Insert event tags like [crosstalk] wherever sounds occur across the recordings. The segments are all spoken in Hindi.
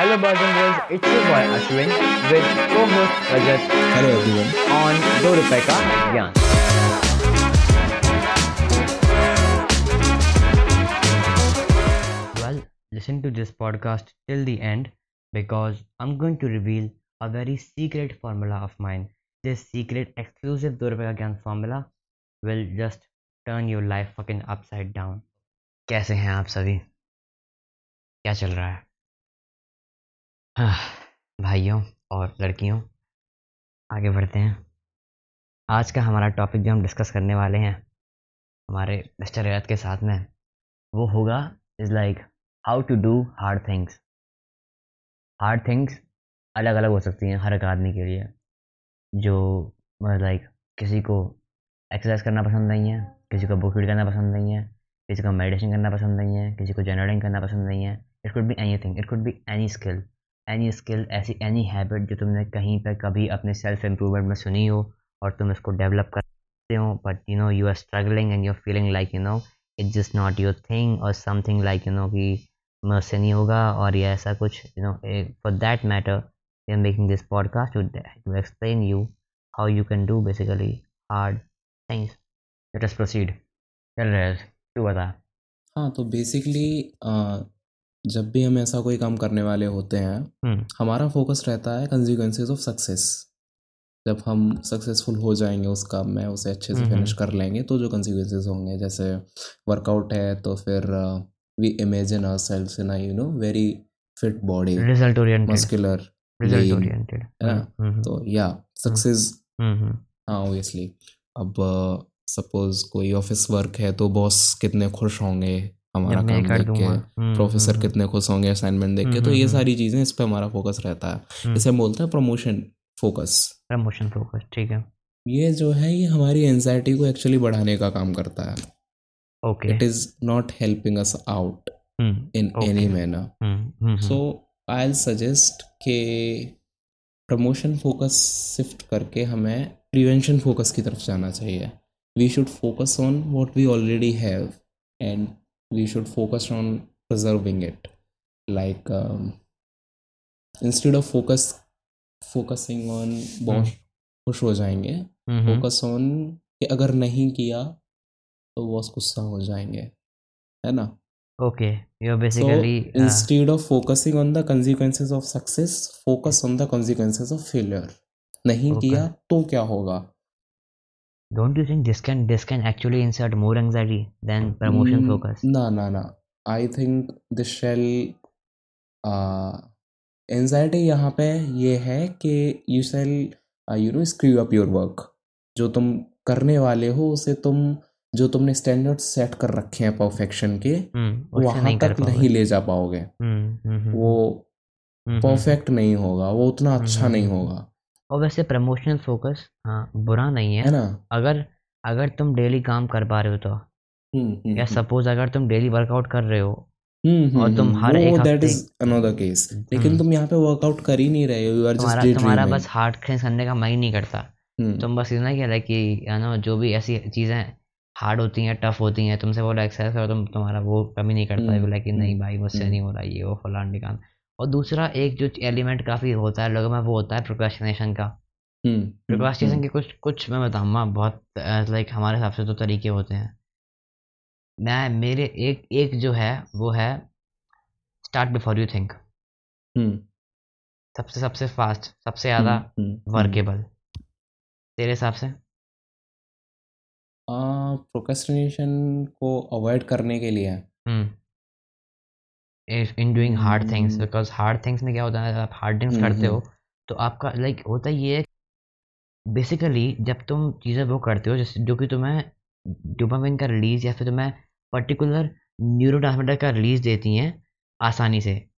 Hello, boys and girls. It's your boy Ashwin with co-host Rajat Hello everyone. on दो रुपए का ज्ञान Well, listen to this podcast till the end because I'm going to reveal a very secret formula of mine. This secret exclusive दो रुपए का ज्ञान formula will just turn your life fucking upside down. कैसे हैं आप सभी क्या चल रहा है भाइयों और लड़कियों, आगे बढ़ते हैं। आज का हमारा टॉपिक जो हम डिस्कस करने वाले हैं, हमारे मिस्टर रैत के साथ में, वो होगा is like how to do hard things hard things अलग अलग हो सकती हैं हर एक आदमी के लिए, जो लाइक किसी को एक्सरसाइज करना पसंद नहीं है, किसी को बुक रीड करना पसंद नहीं है, किसी को मेडिटेशन करना पसंद नहीं है, किसी को जर्नलिंग करना पसंद नहीं है। It could be anything it could be any skill any skill ऐसी एनी हैबिट जो तुमने कहीं पर कभी अपने सेल्फ इम्प्रूवमेंट में सुनी हो और तुम इसको डेवलप करते हो but you know you are struggling and you are feeling like you know it's just not your thing और समथिंग लाइक यू नो कि मुझसे नहीं होगा और ये ऐसा कुछ you know for that matter we are making this podcast to explain you how you can do basically hard things let us proceed चल रहे तू बता। हाँ तो बेसिकली जब भी हम ऐसा कोई काम करने वाले होते हैं हम्म। हमारा फोकस रहता है कंसिक्वेंसेस ऑफ़ सक्सेस जब हम सक्सेसफुल हो जाएँगे उस काम में उसे अच्छे से हम्म, फिनिश कर लेंगे तो जो कंसिक्वेंसेस होंगे जैसे वर्कआउट है तो फिर we imagine our self in you know very fit body result oriented muscular result oriented है ना? तो या सक्सेस हम्म हाँ ऑब्वियसली अब सपोज़ कोई ऑफ़िस वर्क है तो बॉस कितने खुश होंगे? हमारा काम कर देख के हम्म, प्रोफेसर हम्म, कितने खुश होंगे असाइनमेंट देख के। हम्म, तो ये हम्म, सारी चीज़ें इस पर हमारा फोकस रहता है। हम्म। इसे हम बोलते हैं प्रमोशन फोकस प्रमोशन फोकस ठीक है। ये जो है ये हमारी एनजाइटी को एक्चुअली बढ़ाने का काम करता है। Okay it is not helping us out hmm in any manner hmm hmm so I suggest के प्रमोशन फोकस शिफ्ट करके हमें प्रिवेंशन फोकस की तरफ़ जाना चाहिए। We should focus on what we already have and we should focus on preserving it like um, instead of focus focusing on बहुत खुश हो जाएँगे हम्म फोकस ऑन कि अगर नहीं किया तो बॉस गुस्सा हो जाएँगे है ना okay you so basically instead of focusing on the consequences of success focus on the consequences of failure नहीं Okay. किया तो क्या होगा don't you think this can this can actually insert more anxiety than promotion Mm, focus? ना ना ना I think this shall anxiety यहाँ पे ये है कि you shall you know screw up your work जो तुम करने वाले हो उसे तुम जो तुमने स्टैंडर्ड सेट कर रखे हैं परफेक्शन के हम्म वहाँ नहीं तक नहीं ले जा पाओगे। हम्म हम्म वो परफेक्ट नहीं होगा वो उतना अच्छा नहीं होगा। और वैसे प्रमोशनल फोकस हाँ बुरा नहीं है। है ना? अगर अगर तुम डेली काम कर पा रहे हो तो। हम्म हम्म, या हम्म, सपोज़ अगर तुम डेली वर्कआउट कर रहे हो हम्म, और हम्म, तुम हम्म, हर एक दैट इज़ अनदर केस लेकिन हम्म। तुम यहाँ पे वर्कआउट कर ही नहीं रहे हो यू आर तुम्हारा जस्ट तुम्हारा बस हार्ड थिंग्स करने का मन ही नहीं करता। हम्म। तुम बस इतना क्या है कि यू नो जो भी ऐसी चीज़ें हार्ड होती हैं टफ होती हैं तुमसे बोला एक्सरसाइज करो तुम तुम्हारा वो कमी नहीं करता। है हम्म, बोला कि नहीं हम्म, भाई मुझसे हम्म। नहीं हो रहा ये वो फलान ढिकान। और दूसरा एक जो एलिमेंट काफ़ी होता है लोगों में वो होता है प्रोक्रेस्टिनेशन का। हम्म प्रोक्रेस्टिनेशन के कुछ कुछ मैं बताऊँगा बहुत लाइक हमारे हिसाब से तो तरीके होते हैं। मैं मेरे एक एक जो है वो है start before you think hmm. सबसे सबसे फास्ट सबसे ज़्यादा हम्म, वर्केबल तेरे हिसाब से? प्रोक्रेस्टिनेशन को अवॉइड करने के लिए in doing hard things. Because hard things में क्या होता है आप हार्ड थिंग्स करते हो हम्म। तो आपका लाइक होता ये है बेसिकली जब तुम चीज़ें वो करते हो जैसे जो कि तुम्हें डोपामिन का रिलीज़ या फिर तुम्हें पर्टिकुलर न्यूरो का रिलीज़ देती हैं आसानी से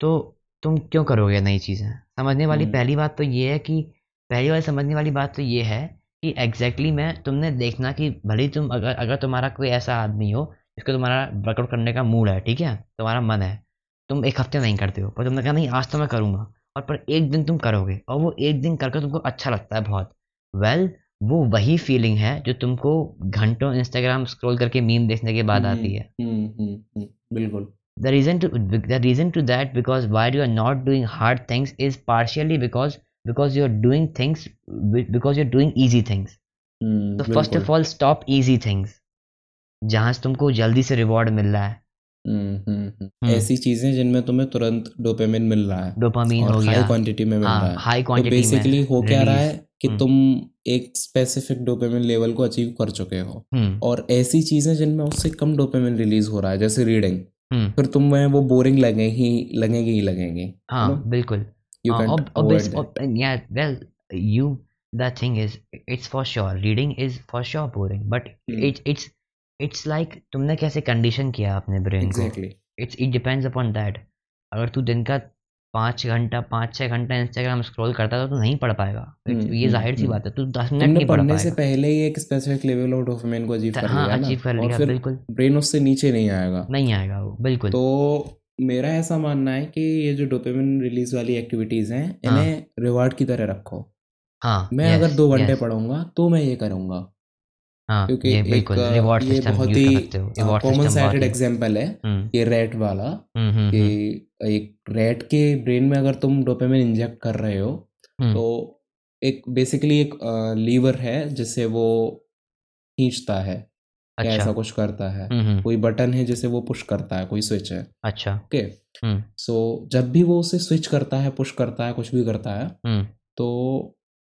तो तुम क्यों करोगे नई चीज़ें समझने वाली हम्म। पहली बात तो ये है कि पहली बार समझने वाली बात तो ये है कि एग्जैक्टली exactly मैं तुमने देखना कि भले तुम अगर अगर तुम्हारा कोई ऐसा आदमी हो इसको तुम्हारा वर्कआउट करने का मूड है ठीक है? तुम्हारा मन है। तुम एक हफ़्ते नहीं करते हो पर तुमने कहा नहीं आज तो मैं करूँगा। और पर एक दिन तुम करोगे और वो एक दिन करके तुमको अच्छा लगता है बहुत। वेल well, वो वही फीलिंग है जो तुमको घंटों इंस्टाग्राम स्क्रॉल करके मीम देखने के बाद आती हम्म, है। हम्म, हम्म, बिल्कुल। The reason to the reason to that because why you are not doing hard things is partially because because you are doing things because you are doing easy things तो first of all stop easy things जहाँ से तुमको जल्दी से रिवॉर्ड मिल रहा है। हम्म, हम्म, हम्म। ऐसी चीज़ें जिनमें तुम्हें तुरंत डोपामिन मिल रहा है डोपामीन हो हाई क्वांटिटी में मिल हाँ, रहा है। high तो में बेसिकली हो क्या रहा है कि। तुम एक स्पेसिफिक डोपामिन लेवल को अचीव कर चुके हो। और ऐसी चीज़ें जिनमें उससे कम डोपामिन रिलीज़ हो रहा है जैसे रीडिंग फिर तुम्हें वो बोरिंग लगे ही लगेगी ही लगेगी हाँ? बिल्कुल। You can ob- obvious- ob- yeah, well, you. The thing is, it's for sure. It's it's like तुमने कैसे कंडीशन किया अपने ब्रेन को? It's it depends upon that अगर तू दिन का पाँच घंटा पाँच छः घंटा इंस्टाग्राम स्क्रॉल करता है तो नहीं पढ़ पाएगा। हम्म, ये हम्म, ज़ाहिर सी हम्म। बात है तू दस मिनट नहीं पढ़ पढ़ने से पहले ही एक स्पेसिफिक लेवल ऑफ़ डोपामिन को अचीव कर हाँ अचीव कर लिया बिल्कुल। ब्रेन उससे नीचे नहीं आएगा। नहीं आएगा वो बिल्कुल। तो मेरा ऐसा मानना है कि ये जो डोपामिन रिलीज़ वाली एक्टिविटीज़ हैं हाँ। इन्हें रिवार्ड की तरह रखो। हाँ मैं अगर दो घंटे पढ़ूँगा तो मैं ये करूँगा। हाँ क्योंकि ये एक ये बहुत ही सकते हो कॉमन बहुत साइटेड ही है हम्म। ये रैट वाला हम्म हम्म कि एक रैट के ब्रेन में अगर तुम डोपामिन इंजेक्ट कर रहे हो तो एक बेसिकली एक लीवर है जिससे वो खींचता है अच्छा। ऐसा कुछ करता है। कोई बटन है जिसे वो पुश करता है कोई स्विच है। अच्छा। ओके सो जब भी वो उसे स्विच करता है पुश करता है कुछ भी करता है तो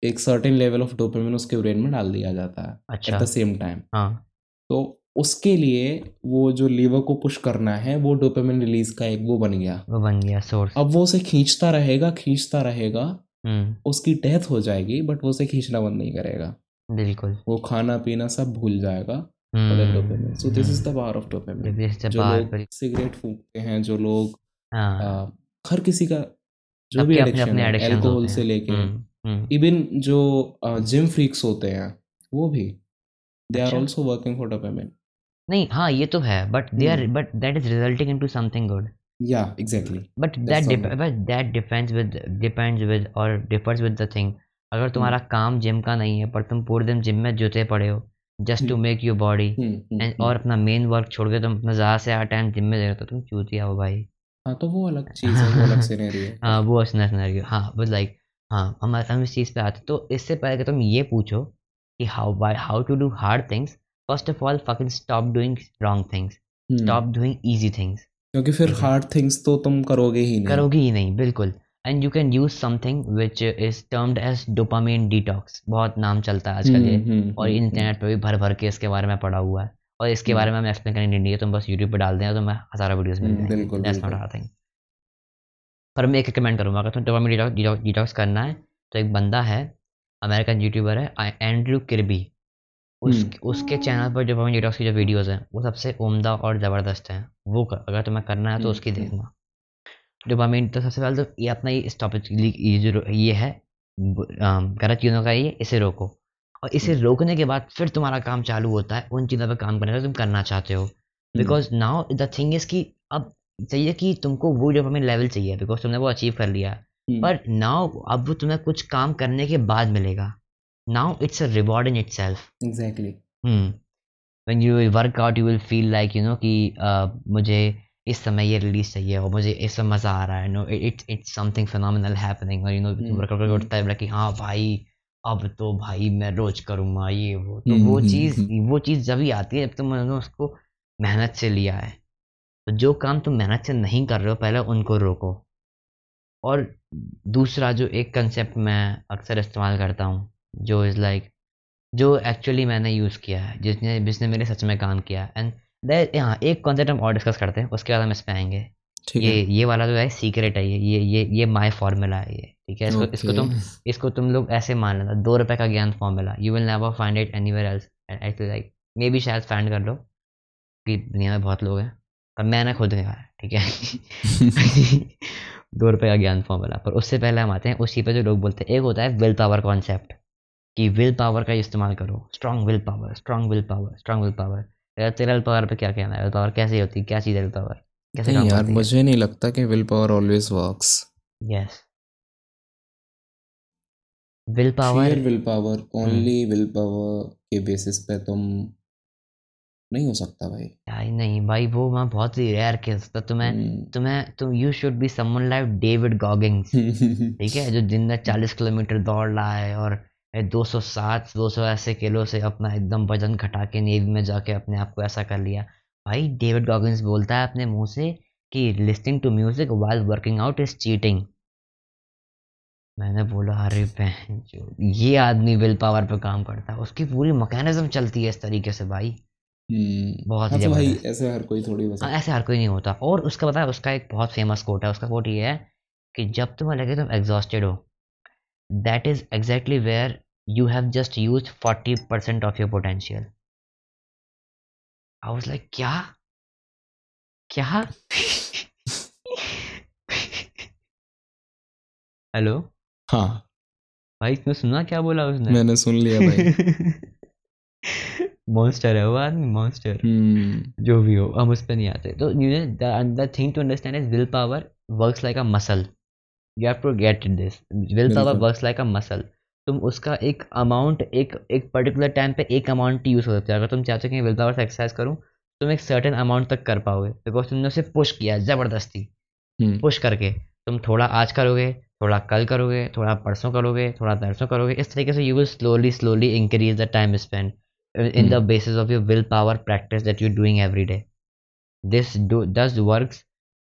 एक सर्टेन लेवल ऑफ़ डोपामिन उसके ब्रेन में डाल दिया जाता है एट द सेम टाइम हाँ। तो उसके लिए वो जो लीवर को पुश करना है वो डोपामिन रिलीज़ का एक वो बन गया। वो बन गया सोर्स अब वो उसे खींचता रहेगा खींचता रहेगा हम्म। उसकी डेथ हो जाएगी बट वो उसे खींचना बंद नहीं करेगा। बिल्कुल। वो खाना पीना सब भूल जाएगा so this is the power of dopamine जो लोग सिगरेट फूकते हैं जो लोग हाँ। हर किसी का जो भी एडिक्शन है एडिक्शन अल्कोहल से लेके इवन जो जिम फ्रीक्स होते हैं वो भी they are. Also working for dopamine नहीं हाँ ये तो है but they are. But that is resulting into something good या exactly but that. But that depends with depends with और डिफर्स विद द थिंग अगर हम्म। तुम्हारा काम जिम का नहीं है पर तुम पूरे दिन जिम में जूते पड़े हो just to. Make your body और अपना मेन वर्क छोड़ के तुम अपना ज़्यादा से ज़्यादा टाइम जिम में दे रहे हो तो तुम चूतिया हो भाई हाँ तो वो अलग [laughs] चीज़ है वो अलग सिनेरियो हाँ वो असना सिनेरियो हाँ बट लाइक हाँ हम हम इस चीज़ पे आते तो इससे पहले कि तुम ये पूछो कि how by how to do hard things first of all fucking stop doing wrong things hmm, stop doing easy things क्योंकि फिर हार्ड थिंग्स तो तुम करोगे ही नहीं। करोगे ही नहीं बिल्कुल। And you can use something which is termed as dopamine detox बहुत नाम चलता है आजकल ये। हम्म, हम्म, और हम्म, इंटरनेट पे भी भर भर के इसके बारे में पढ़ा हुआ है। और इसके हम्म। बारे में हम एक्सप्लेन करने नहीं है तुम बस यूट्यूब पे डाल दें तो मैं हज़ारा वीडियोस मिल हम्म, जाएँगे। बिल्कुल, दैट्स नॉट। आर थिंग पर मैं एक रिकमेंड करूँगा अगर तुम डोपामीन डिटॉक्स करना है तो एक बंदा है अमेरिकन यूट्यूबर है एंड्रू किरबी उस हम्म। उसके चैनल पर डोपामीन डिटॉक्स की जो वीडियोस हैं वो सबसे उम्दा और ज़बरदस्त हैं वो कर, अगर तुम्हें करना है तो हम्म, उसकी हम्म। देखना डोपामीन तो सबसे पहले तो ये अपना ये इस टॉपिक ये जो ये है गलत चीज़ों का ये इसे रोको और इसे हम्म। रोकने के बाद फिर तुम्हारा काम चालू होता है उन चीज़ों पर काम करने का तुम करना चाहते हो हम्म, because now the thing is कि अब चाहिए कि तुमको वो डोपामिन लेवल चाहिए बिकॉज़ तुमने वो अचीव कर लिया। हम्म, पर नाउ अब वो तुम्हें कुछ काम करने के बाद मिलेगा। Now it's a reward in itself exactly when you work out you will feel like you know कि uh, मुझे इस समय ये रिलीज़ चाहिए और मुझे इस समय मज़ा आ रहा है। No it's it's something phenomenal happening और यू नो हम्म, वर्कआउट करके हम्म। उठता है कि हाँ भाई अब तो भाई मैं रोज करूँगा ये वो। तो हम्म, वो हम्म, चीज़ हम्म। वो चीज़ जब ही आती है जब तुमने उसको मेहनत से लिया है। तो जो काम तुम मेहनत से नहीं कर रहे हो पहले उनको रोको। और दूसरा जो एक कंसेप्ट मैं अक्सर इस्तेमाल करता हूँ जो इज़ लाइक जो एक्चुअली मैंने यूज़ किया है जिसने जिसने मेरे सच में काम किया एंड हाँ एक कॉन्सेप्ट हम और डिस्कस करते हैं उसके बाद हम इस पे आएँगे ये है। ये वाला जो है सीक्रेट है ये ये ये ये माय फॉर्मूला है ये ठीक है? इसको okay. इसको तुम इसको तुम लोग ऐसे मान लेना दो रुपए का ज्ञान formula you will never find it anywhere else actually like maybe शायद फाइंड कर लो कि दुनिया में बहुत लोग हैं। पर मैंने खुद है ठीक है? [laughs] दो रुपए का ज्ञान फॉर्मूला पर उससे पहले हम आते हैं उसी पे जो लोग बोलते हैं एक होता है विल पावर कॉन्सेप्ट कि विल पावर का इस्तेमाल करो। Strong willpower strong willpower strong willpower तेरा विल पावर पे क्या कहना है? विल पावर कैसे होती? है क्या चीज़ है विल पावर कैसे नहीं यार मुझे नहीं लगता कि willpower always works yes willpower willpower only willpower के बेसिस पे तुम नहीं हो सकता भाई। यार नहीं भाई वो मैं बहुत ही रेयर केस था। तुम्हें हम्म। तुम्हें तुम you should be someone like David Goggins ठीक है? जो दिन में चालीस किलोमीटर दौड़ रहा है और दो सौ सात दो सौ ऐसे किलो से अपना एकदम वज़न घटा के नेवी में जाके अपने आप को ऐसा कर लिया। भाई डेविड गॉगिंस बोलता है अपने मुँह से कि listening to music while working out is cheating मैंने बोला अरे बहन जो ये आदमी विल पावर पे काम करता है। उसकी पूरी मैकेनिज्म चलती है इस तरीके से भाई। बहुत हाँ ही तो भाई ऐसे हर कोई थोड़ी बस। हाँ, ऐसे हर कोई नहीं होता। और उसका पता है उसका एक बहुत फ़ेमस कोट है उसका कोट ये है कि जब तुम्हें लगे तुम एग्जॉस्टेड हो that is exactly where you have just use forty percent of your potential I was like क्या? क्या? हेलो हाँ। भाई तुमने सुना क्या बोला उसने? मैंने सुन लिया भाई। [laughs] मॉन्स्टर है वो आदमी मॉन्स्टर हम्म। जो भी हो हम उस पर नहीं आते। तो you know the thing to understand is willpower works like a muscle you have to get it this willpower. Works like a muscle तुम उसका एक अमाउंट एक एक पर्टिकुलर टाइम पे एक अमाउंट यूज़ हो सकता है अगर तुम चाहते हो कि विल पावर से एक्सरसाइज करूँ तुम एक सर्टेन अमाउंट तक कर पाओगे। बिकॉज़ तुमने उसे पुश किया ज़बरदस्ती। हम्म। पुश करके। तुम थोड़ा आज करोगे थोड़ा कल करोगे थोड़ा परसों करोगे थोड़ा तरसों करोगे। इस तरीके से you will slowly slowly increase the time spend in the Hmm. basis of your willpower practice that you're doing every day. This do does works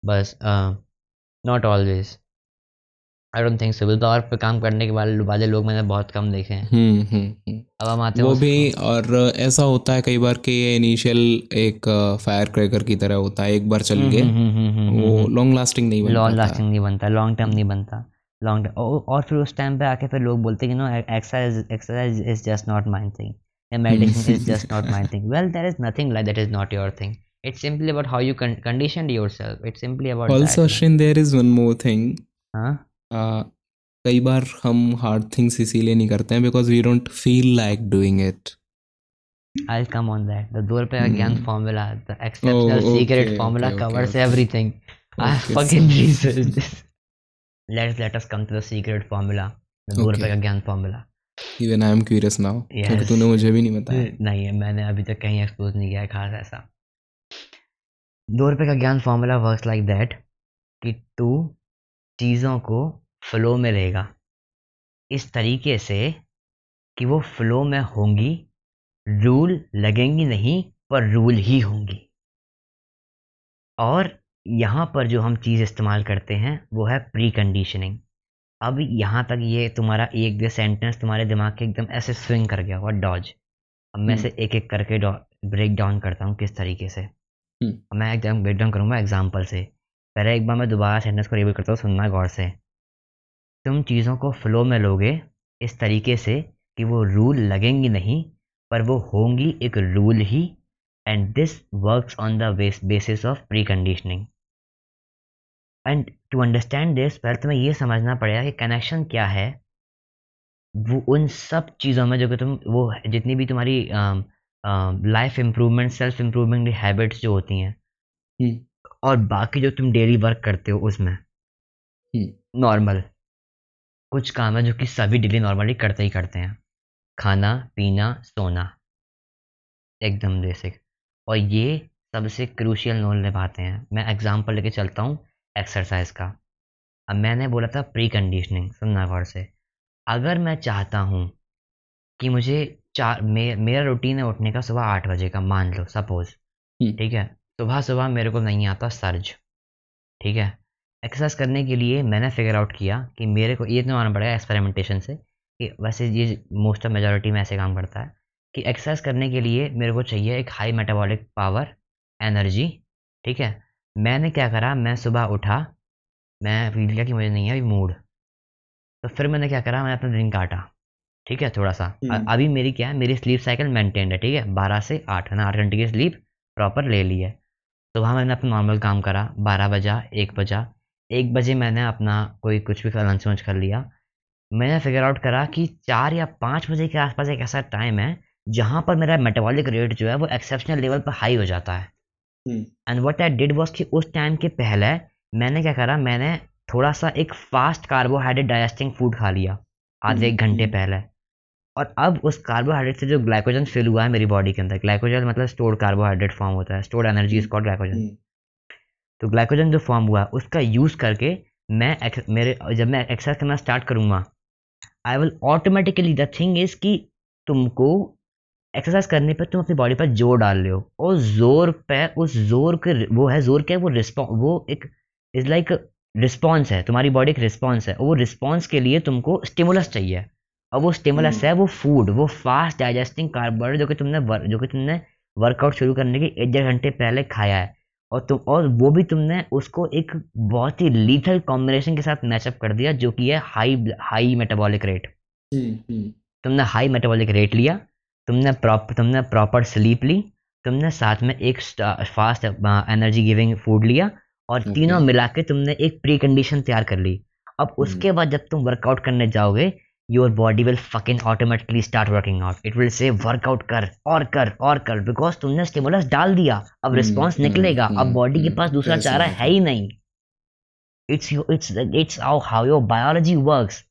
but uh, not always. I don't think so. Willpower पे काम करने के वाले वाले लोग मैंने बहुत कम देखे हैं। हम्म हम्म हम्म। अब हम आते हैं वो भी और ऐसा होता है कई बार कि ये इनिशियल एक फायर क्रैकर की तरह होता है एक बार चल के वो लॉन्ग लास्टिंग नहीं बन लॉन्ग लास्टिंग नहीं बनता लॉन्ग टर्म नहीं बनता। लॉन्ग और फिर उस टाइम पे आके फिर लोग बोलते हैं कि no exercise exercise is just not my thing Meditation is [laughs] just not my thing well there is nothing like that is not your thing it's simply about how you conditioned yourself it's simply about also Ashwin there is one more thing हाँ कई बार हम हार्ड थिंग्स इसीलिए नहीं करते हैं because we don't feel like doing it I'll come on that. The door pe Gyan Hmm. formula, the exceptional Oh, secret okay, formula okay, okay, covers okay. everything. I Okay, fucking so- researched this. [laughs] Let's let us come to the secret formula. The door Okay. पे का ज्ञान formula. Even I am curious now क्योंकि तूने मुझे भी नहीं बताया। नहीं है मैंने अभी तक कहीं एक्सपोज नहीं किया है खास ऐसा। दो रुपए का ज्ञान फॉर्मूला वर्क्स लाइक दैट कि तू चीज़ों को फ्लो में लेगा। इस तरीके से कि वो फ्लो में होंगी रूल लगेंगी नहीं पर रूल ही होंगी। और यहाँ पर जो हम चीज़ इस्तेमाल करते हैं वो है प्री कंडीशनिंग अब यहाँ तक ये तुम्हारा एक दो सेंटेंस तुम्हारे दिमाग के एकदम ऐसे स्विंग कर गया हुआ डॉज अब मैं हम्म। से एक एक करके ब्रेक डाउन करता हूँ किस तरीके से। हम्म। अब मैं एकदम ब्रेक डाउन करूँगा एग्ज़ाम्पल से। पहले एक बार मैं दोबारा सेंटेंस को रिव्यू करता हूँ सुनना गौर से। तुम चीज़ों को फ्लो में लोगे इस तरीके से कि वो रूल लगेंगी नहीं पर वो होंगी एक rule he and this works on the basis of preconditioning and to understand this पहले तुम्हें ये समझना पड़ेगा कि कनेक्शन क्या है। वो उन सब चीज़ों में जो कि तुम वो जितनी भी तुम्हारी life improvement self improvement habits जो होती हैं। और बाकी जो तुम डेली वर्क करते हो उसमें। नॉर्मल कुछ काम है जो कि सभी डेली नॉर्मली करते ही करते हैं। खाना पीना सोना। एकदम बेसिक और ये सबसे क्रूशियल रोल निभाते हैं। मैं एग्जांपल लेके चलता हूँ। एक्सरसाइज का। अब मैंने बोला था प्री कंडीशनिंग सुनना गौर से। अगर मैं चाहता हूँ कि मुझे चार मे, मेरा रूटीन है उठने का सुबह आठ बजे का मान लो सपोज़ हम्म। ठीक है? सुबह सुबह मेरे को नहीं आता सर्ज ठीक है? एक्सरसाइज करने के लिए मैंने फिगर आउट किया कि मेरे को ये तो मानना पड़ेगा एक्सपेरिमेंटेशन से कि वैसे ये मोस्ट ऑफ़ मेजोरिटी में ऐसे काम करता है कि एक्सरसाइज करने के लिए मेरे को चाहिए एक हाई मेटाबॉलिक पावर एनर्जी ठीक है? मैंने क्या करा मैं सुबह उठा मैं फील किया कि मुझे नहीं है अभी मूड। तो फिर मैंने क्या करा मैंने अपना दिन काटा ठीक है थोड़ा सा। अभी मेरी क्या है मेरी स्लीप साइकिल मेंटेन्ड है ठीक है बारह से आठ है ना आठ घंटे की स्लीप प्रॉपर ले ली है। सुबह मैंने अपना नॉर्मल काम करा बारह बजा एक बजा। एक बजे मैंने अपना कोई कुछ भी लंच वंच कर लिया। मैंने फिगर आउट करा कि चार या पाँच बजे के आसपास एक ऐसा टाइम है जहाँ पर मेरा मेटाबॉलिक रेट जो है वो एक्सेप्शनल लेवल पर हाई हो जाता है। And what I did was कि उस टाइम के पहले मैंने क्या करा मैंने थोड़ा सा एक फास्ट कार्बोहाइड्रेट डाइजेस्टिंग फ़ूड खा लिया आधे एक घंटे हम्म। पहले। और अब उस कार्बोहाइड्रेट से जो ग्लाइकोजन फिल हुआ है मेरी बॉडी के अंदर ग्लाइकोजन मतलब स्टोर्ड कार्बोहाइड्रेट फॉर्म होता है stored energy is called glycogen hmm, तो ग्लाइकोजन जो फॉर्म हुआ उसका यूज़ करके मैं मेरे जब मैं एक्सरसाइज करना स्टार्ट करूँगा I will automatically the thing is कि तुमको एक्सरसाइज करने पर तुम अपनी बॉडी पर ज़ोर डाल रहे हो और ज़ोर पे उस ज़ोर के वो है ज़ोर क्या है वो रिस्पॉन्स वो एक इज़ लाइक रिस्पॉन्स है तुम्हारी बॉडी एक रिस्पॉन्स है और वो रिस्पॉन्स के लिए तुमको स्टिमुलस चाहिए। और वो स्टिमुलस हम्म। है वो फ़ूड वो फास्ट डाइजेस्टिंग कार्बोहाइड्रेट जो कि तुमने वर, जो कि तुमने वर्कआउट शुरू करने के एक डेढ़ घंटे पहले खाया है। और तुम और वो भी तुमने उसको एक बहुत ही लीथल कॉम्बिनेशन के साथ मैचअप कर दिया जो कि है हाई हाई मेटाबॉलिक रेट तुमने हाई मेटाबॉलिक रेट लिया तुमने प्रॉपर तुमने प्रॉपर स्लीप ली तुमने साथ में एक फास्ट एनर्जी गिविंग फ़ूड लिया और Okay. तीनों मिला के तुमने एक प्री कंडीशन तैयार कर ली। अब उसके बाद जब तुम वर्कआउट करने जाओगे your body will fucking automatically start working out it will say workout कर और कर और कर बिकॉज़ तुमने स्टिमुलस डाल दिया अब हम्म, रिस्पॉन्स हम्म, निकलेगा। अब हम्म, बॉडी के हम्म, पास दूसरा चारा है। ही नहीं। It's it's it's how your biology works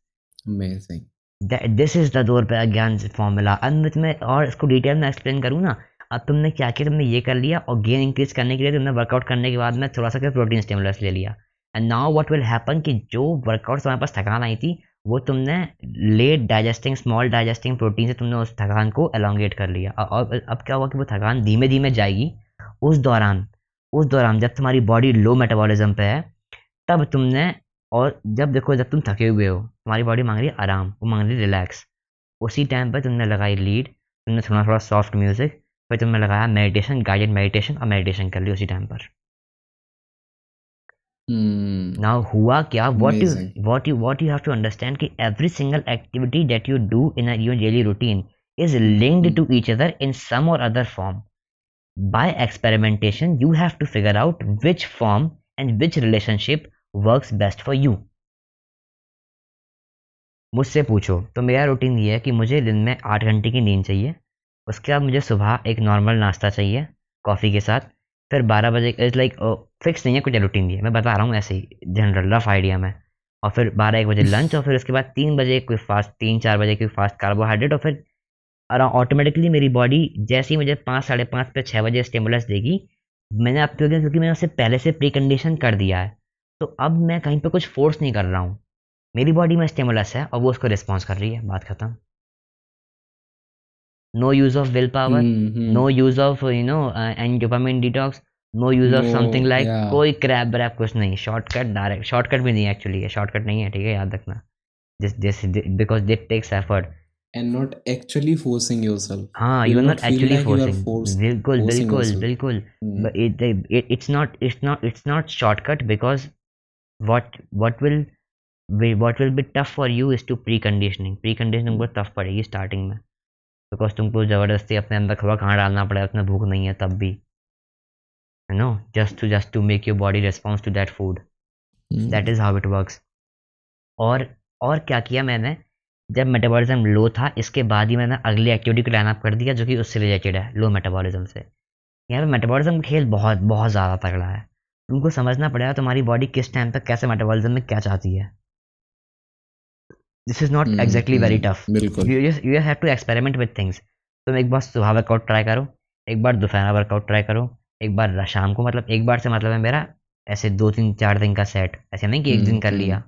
amazing this is the दौर पे ज्ञान फॉर्मूला अब मैं तुम्हें और इसको डिटेल में एक्सप्लेन करूँ ना? अब तुमने क्या किया तुमने ये कर लिया और गेन इंक्रीज करने के लिए तुमने वर्कआउट करने के बाद में थोड़ा सा प्रोटीन स्टिमुलस ले लिया। And now what will happen कि जो वर्कआउट तुम्हारे पास थकान आई थी, वो तुमने late digesting small digesting protein से तुमने उस थकान को एलोंगेट कर लिया। और अब क्या हुआ कि वो थकान धीमे धीमे जाएगी। उस दौरान उस दौरान जब तुम्हारी बॉडी लो मेटाबॉलिज्म पे है, तब तुमने और जब देखो जब तुम थके हुए हो तुम्हारी बॉडी मांग रही है आराम वो मांग रही है रिलैक्स उसी टाइम पर तुमने लगाई लीड तुमने थोड़ा थोड़ा सॉफ्ट म्यूज़िक फिर तुमने लगाया मेडिटेशन गाइडेड मेडिटेशन और मेडिटेशन कर ली उसी टाइम पर. Hmm. नाउ हुआ क्या? What you. What you what you have to understand कि every single activity that you do in your daily routine is linked to each other in some or other form. By experimentation you have to figure out which form and which relationship works best for you मुझसे पूछो तो मेरा रूटीन ये है कि मुझे दिन में आठ घंटे की नींद चाहिए, उसके बाद मुझे सुबह एक नॉर्मल नाश्ता चाहिए कॉफ़ी के साथ, फिर बारह बजे इट्स लाइक फिक्स नहीं है कुछ रूटीन है। मैं बता रहा हूँ ऐसे ही जनरल रफ आइडिया में। और फिर बारह एक बजे लंच और फिर उसके बाद तीन बजे कोई फास्ट तीन चार बजे कोई फास्ट कार्बोहाइड्रेट और फिर ऑटोमेटिकली मेरी बॉडी जैसे ही मुझे पाँच, साढ़े पाँच पे छः बजे स्टिमुलस देगी, मैंने क्योंकि क्योंकि मैंने उसे पहले से प्री कंडीशन कर दिया है। तो अब मैं कहीं पे कुछ फोर्स नहीं कर रहा हूँ। मेरी बॉडी में स्टिमुलस है और वो उसको रिस्पॉन्स कर रही है। बात खत्म। No use of willpower. No use of you know and dopamine detox no use of something like कोई क्रैप ब्रैप कुछ नहीं। शॉर्टकट डायरेक्ट शॉर्टकट भी नहीं एक्चुअली है। शॉर्टकट नहीं है ठीक है? याद रखना। This this because it takes effort and not actually forcing yourself. हाँ you will not actually forcing बिल्कुल forcing बिल्कुल. बिल्कुल। Hmm. but it, it it's not it's not it's not shortcut because what what will be what will be tough for you is to preconditioning. Preconditioning तुमको टफ पड़ेगी स्टार्टिंग में. बिकॉज़ तुमको ज़बरदस्ती अपने अंदर खबर कहाँ डालना पड़ेगा उसमें भूख नहीं है तब भी. You know just to just to make your body response to that food. That is how it works और और क्या किया मैंने? जब मेटाबॉलिज्म लो था इसके बाद ही मैंने अगली एक्टिविटी को लाइन अप कर दिया जो कि उससे रिलेटेड है लो मेटाबॉलिज्म से. यहाँ पे मेटाबॉलिज्म खेल बहुत बहुत ज़्यादा तगड़ा है. तुमको समझना पड़ेगा तुम्हारी बॉडी किस टाइम पे कैसे मेटाबॉलिज्म में क्या चाहती है। This is not exactly very. Tough you have to experiment with things तुम एक बार सुबह वर्कआउट ट्राई करो एक बार दोपहर वर्कआउट ट्राई करो एक बार शाम को मतलब एक बार से मतलब है मेरा ऐसे दो तीन चार दिन का सेट ऐसे नहीं कि एक दिन हम्म, कर हम्म। लिया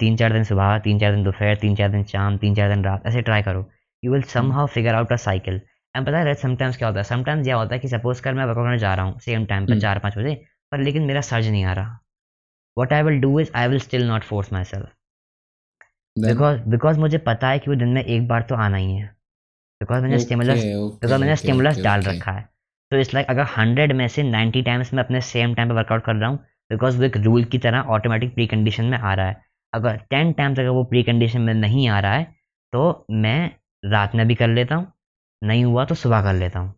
तीन चार दिन सुबह तीन चार दिन दोपहर तीन चार दिन शाम तीन चार दिन रात ऐसे ट्राई करो। You will somehow figure out a cycle and पता है समटाइम्स क्या होता है? समटाइम्स यह होता है कि सपोज़ कर मैं वर्कआउट करने जा रहा हूँ सेम टाइम पर हम्म। चार पाँच बजे पर लेकिन मेरा सर्ज नहीं आ रहा। What I will do is I will still not force myself because because मुझे पता है कि वो दिन में एक बार तो आना ही है। बिकॉज़ मैंने स्टिमुलस बिकॉज़ मैंने स्टिमुलस डाल रखा है। तो इट्स लाइक अगर हंड्रेड में से नाइन्टी टाइम्स मैं अपने सेम टाइम पे वर्कआउट कर रहा हूँ बिकॉज़ वो एक रूल की तरह ऑटोमेटिक प्री कंडीशन में आ रहा है। अगर टेन टाइम्स अगर वो प्री कंडीशन में नहीं आ रहा है तो मैं रात में भी कर लेता हूँ नहीं हुआ तो सुबह कर लेता हूँ।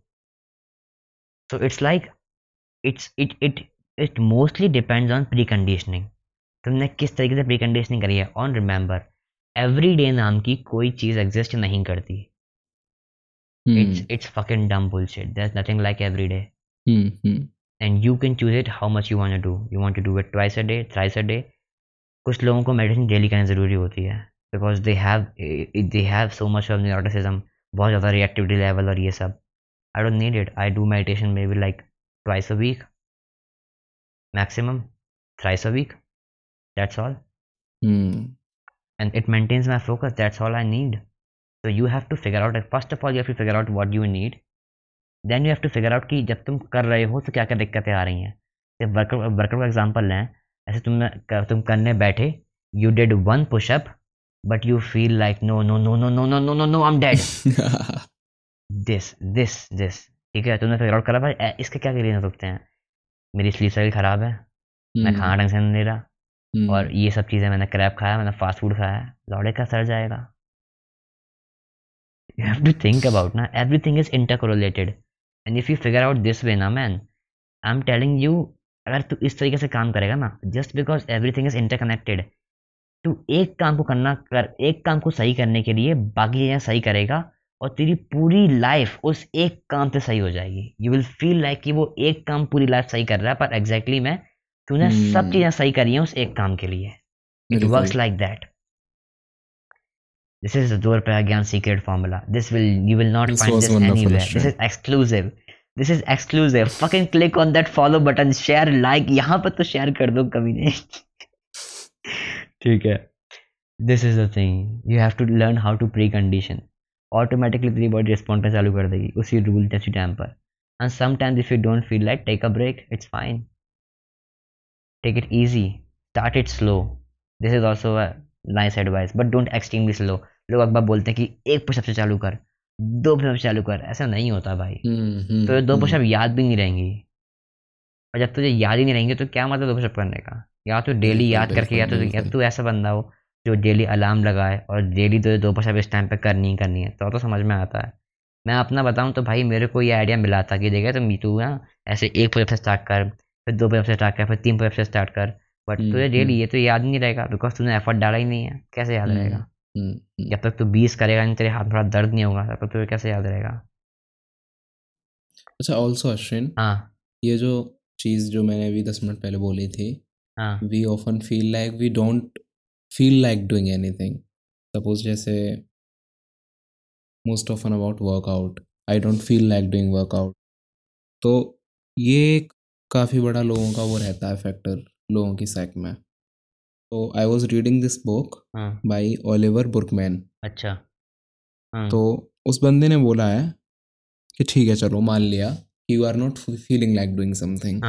So it's like it's it it it mostly depends on preconditioning तुमने किस तरीके से प्री कंडीशनिंग करी है? ऑन रिमेंबर एवरी डे नाम की कोई चीज़ एग्जिस्ट नहीं करती। it's it's fucking dumb bullshit. There's nothing like every day. hmm, hmm. and you can choose it how much you want to do. You want to do it twice a day thrice a day? कुछ लोगों को मेडिसिन डेली करना ज़रूरी होती है। Because they have they have so much of neuroticism बहुत ज़्यादा रिएक्टिविटी लेवल और ये सब। I don't need it I do meditation maybe like twice a week maximum thrice a week that's all hmm. and it maintains my focus. That's all i need. So you have to figure out first of all you have to figure out what you need. Then you have to figure out कि जब तुम कर रहे हो तो क्या क्या दिक्कतें आ रही हैं। जब वर्कर वर्कर का एग्जांपल लें। ऐसे तुम तुम करने बैठे you did one pushup but you feel like no no no no no no no no no I am dead this this this ठीक है? तुमने फिगर आउट करा भाई इसके क्या रीजन हो सकते हैं? मेरी स्लीप साइकिल खराब है मैं Hmm. खाना ढंग से नहीं ले रहा Hmm. और ये सब चीज़ें मैंने क्रैप खाया मैंने फास्ट फ़ूड खाया लौड़े का सर जाएगा you have to think about ना everything is intercorrelated and if you figure out this way ना man I am telling you अगर तू इस तरीके से काम करेगा ना just because everything is interconnected तू एक काम को करना कर एक काम को सही करने के लिए बाकी चीज़ें सही करेगा और तेरी पूरी लाइफ उस एक काम से सही हो जाएगी। यू विल फील लाइक कि वो एक काम पूरी लाइफ सही कर रहा है पर एग्जैक्टली exactly मैं तूने hmm. सब चीज़ें सही करी हैं उस एक काम के लिए। It work like that this is दो रुपया ज्ञान secret formula this will you will not find this anywhere this is exclusive this is exclusive fucking click on that follow button share like यहाँ पर तो शेयर कर दो कभी नहीं। [laughs] ठीक है। This is the thing you have to learn how to precondition automatically तेरी बॉडी रिस्पॉन्ड करना चालू कर देगी उसी रूल या उसी टाइम पर। And sometimes if you don't feel like take a break it's fine take it easy start it slow this is also nice advice but don't extremely slow लोग अखबार बोलते हैं कि एक पुशअप से चालू कर दो पुशअप चालू कर। ऐसा नहीं होता भाई। hmm, तो दो पुशअप याद भी नहीं रहेंगी। और जब तुझे याद ही नहीं रहेंगे तो क्या मतलब दो पुशअप करने का? या तो डेली याद करके या तो या तो ऐसा बंदा हो जो डेली अलार्म लगाए और डेली तो दो पुशअप इस टाइम पे करनी ही करनी है। तो तो समझ में आता है। मैं अपना बताऊँ तो भाई मेरे को ये आइडिया मिला था कि देखा तो तू ना ऐसे एक पुशअप से स्टार्ट कर फिर दो पुशअप से स्टार्ट कर फिर तीन पुशअप से स्टार्ट कर। बट हम्म, तुझे डेली हम्म। ये तो याद नहीं रहेगा बिकॉज़ तूने एफर्ट डाला ही नहीं है। कैसे याद हम्म, रहेगा. जब तक तू बीस करेगा नहीं तेरे हाथ में थोड़ा दर्द नहीं होगा तब तक तुझे कैसे याद रहेगा? अच्छा ऑल्सो अश्विन हाँ। ये जो चीज़ जो मैंने अभी दस मिनट पहले बोली थी हाँ। We often feel like we don't feel like doing anything suppose जैसे most often about workout I don't feel like doing workout तो ये काफ़ी बड़ा लोगों का वो रहता है फैक्टर लोगों की साइक में। तो I was reading this book by Oliver Burkeman अच्छा। हाँ। तो उस बंदे ने बोला है कि ठीक है चलो मान लिया you are not feeling like doing something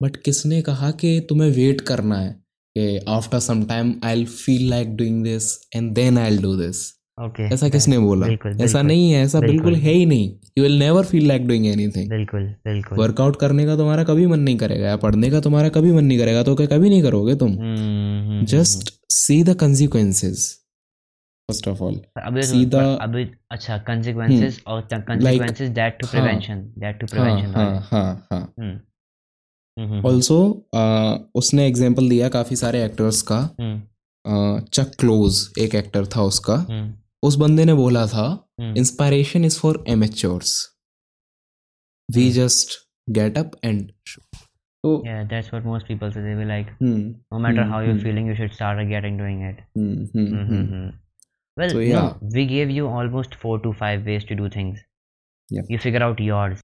but किसने कहा कि तुम्हें वेट करना है? कि after some time I will feel like doing this and then I will do this okay ऐसा किसने बोला? बिल्कुल, ऐसा बिल्कुल, नहीं है ऐसा बिल्कुल। बिल्कुल। है ही नहीं। You will never feel like doing anything बिल्कुल बिल्कुल। वर्कआउट करने का तुम्हारा कभी मन नहीं करेगा या पढ़ने का तुम्हारा कभी मन नहीं करेगा तो क्या कभी नहीं करोगे तुम? Just see the consequences first of all see सीधा- अभी अच्छा consequences और consequences that to हाँ, prevention that to हाँ हाँ? हाँ ऑल्सो uh, उसने एग्ज़ाम्पल दिया काफ़ी सारे एक्टर्स का। uh, चक क्लोज एक एक्टर था उसका। उस बंदे ने बोला था inspiration is for amateurs just get up and उट yours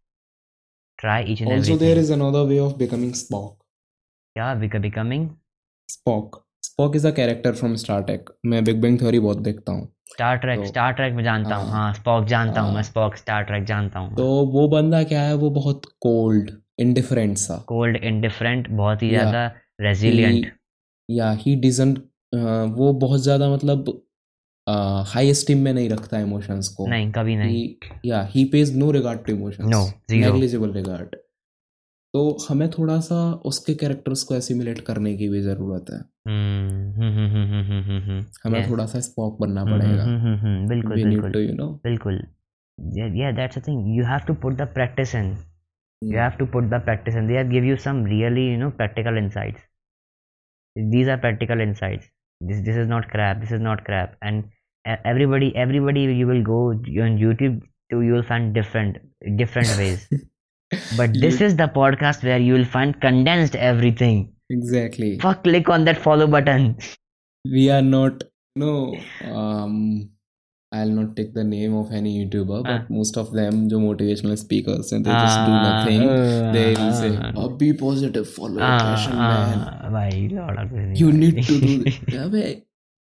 Try each and Also, everything. there is another way of becoming Spock. yeah, beca- becoming Spock. Spock is a character from Star Trek. मैं Big Bang Theory बहुत देखता हूँ Star Trek. तो- Star Trek में जानता हूँ हाँ। हाँ Spock जानता हूँ हाँ। मैं Spock Star Trek जानता हूँ तो वो बंदा क्या है वो बहुत कोल्ड इंडिफरेंट सा cold indifferent बहुत ही Yeah. ज़्यादा resilient या ही डिजंट वो बहुत ज़्यादा मतलब हाई एस्टीम में नहीं रखता इमोशंस को। नहीं कभी नहीं। Yeah he pays no regard to emotions no negligible regard तो हमें थोड़ा सा उसके कैरेक्टर्स को एसिमिलेट करने की भी ज़रूरत है। हमें थोड़ा सा स्पॉक बनना पड़ेगा। बिल्कुल बिल्कुल। Yeah that's a thing you have to put the practice in you have to put the practice in they have give you some really you know practical insights these are practical insights this this is not crap this is not crap and everybody everybody you will go on youtube to you'll find different different ways. [laughs] But this is the podcast where you will find condensed everything. Exactly. Fuck click on that follow button. We are not no um i'll not take the name of any youtuber but uh. most of them the motivational speakers and they uh, just do ah, nothing. uh, they will say oh, be positive follow uh, passion man. You need to do [laughs] this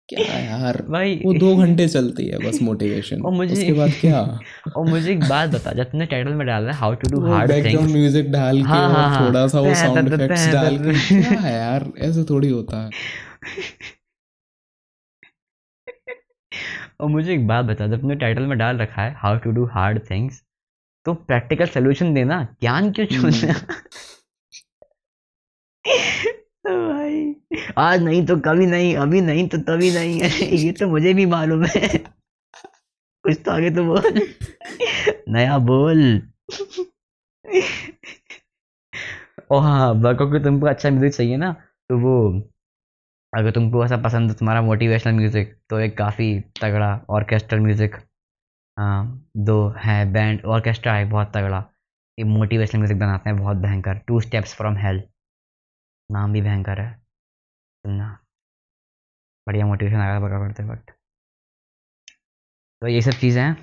क्या यार? भाई। वो दो घंटे चलती है बस मोटिवेशन और मुझे- उसके बाद क्या? [laughs] और मुझे एक बात बता जब तुमने टाइटल में डाला how to do hard background music डाल के हाँ, हाँ, हाँ। थोड़ा सा वो साउंड इफेक्ट्स डाल के। क्या है यार? ऐसे थोड़ी होता है। और मुझे एक बात बता जब तुमने टाइटल में डाल रखा है how to do hard things तो प्रैक्टिकल सोल्यूशन देना ज्ञान क्यों चुनना तो भाई आज नहीं तो कभी नहीं अभी नहीं तो तभी नहीं। अरे [laughs] ये तो मुझे भी मालूम है। [laughs] कुछ तो आगे तो बोल। [laughs] नया बोल। ओ हाँ बको कि तुमको अच्छा म्यूज़िक चाहिए ना तो वो अगर तुमको ऐसा पसंद है तुम्हारा मोटिवेशनल म्यूज़िक तो एक काफ़ी तगड़ा ऑर्केस्ट्रल म्यूज़िक हाँ दो है बैंड ऑर्केस्ट्रा है बहुत तगड़ा। ये मोटिवेशनल म्यूज़िक बनाते हैं बहुत भयंकर। टू स्टेप्स फ्रॉम हेल नाम भी भयंकर है। चलना बढ़िया मोटिवेशन आ रहा पकड़ वक्त। तो ये सब चीज़ें हैं।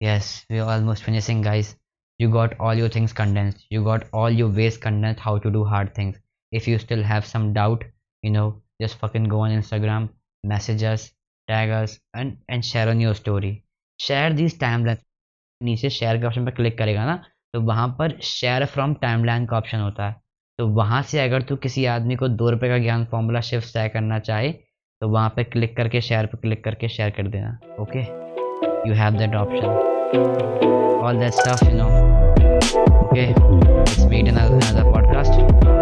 Yes we almost finishing guys you got all your things condense you got all your waste condense how to do hard things if you still have some doubt you know just fucking go on Instagram messages taggers and and share on your story share this time नीचे शेयर के ऑप्शन पर क्लिक करेगा ना तो वहाँ पर शेयर फ्रॉम टाइम का ऑप्शन होता है। तो वहाँ से अगर तू किसी आदमी को दो रुपये का ज्ञान फॉर्मूला शिफ्ट तय करना चाहे तो वहाँ पे क्लिक करके शेयर पे क्लिक करके शेयर कर देना okay you have that option all that stuff you know okay in podcast.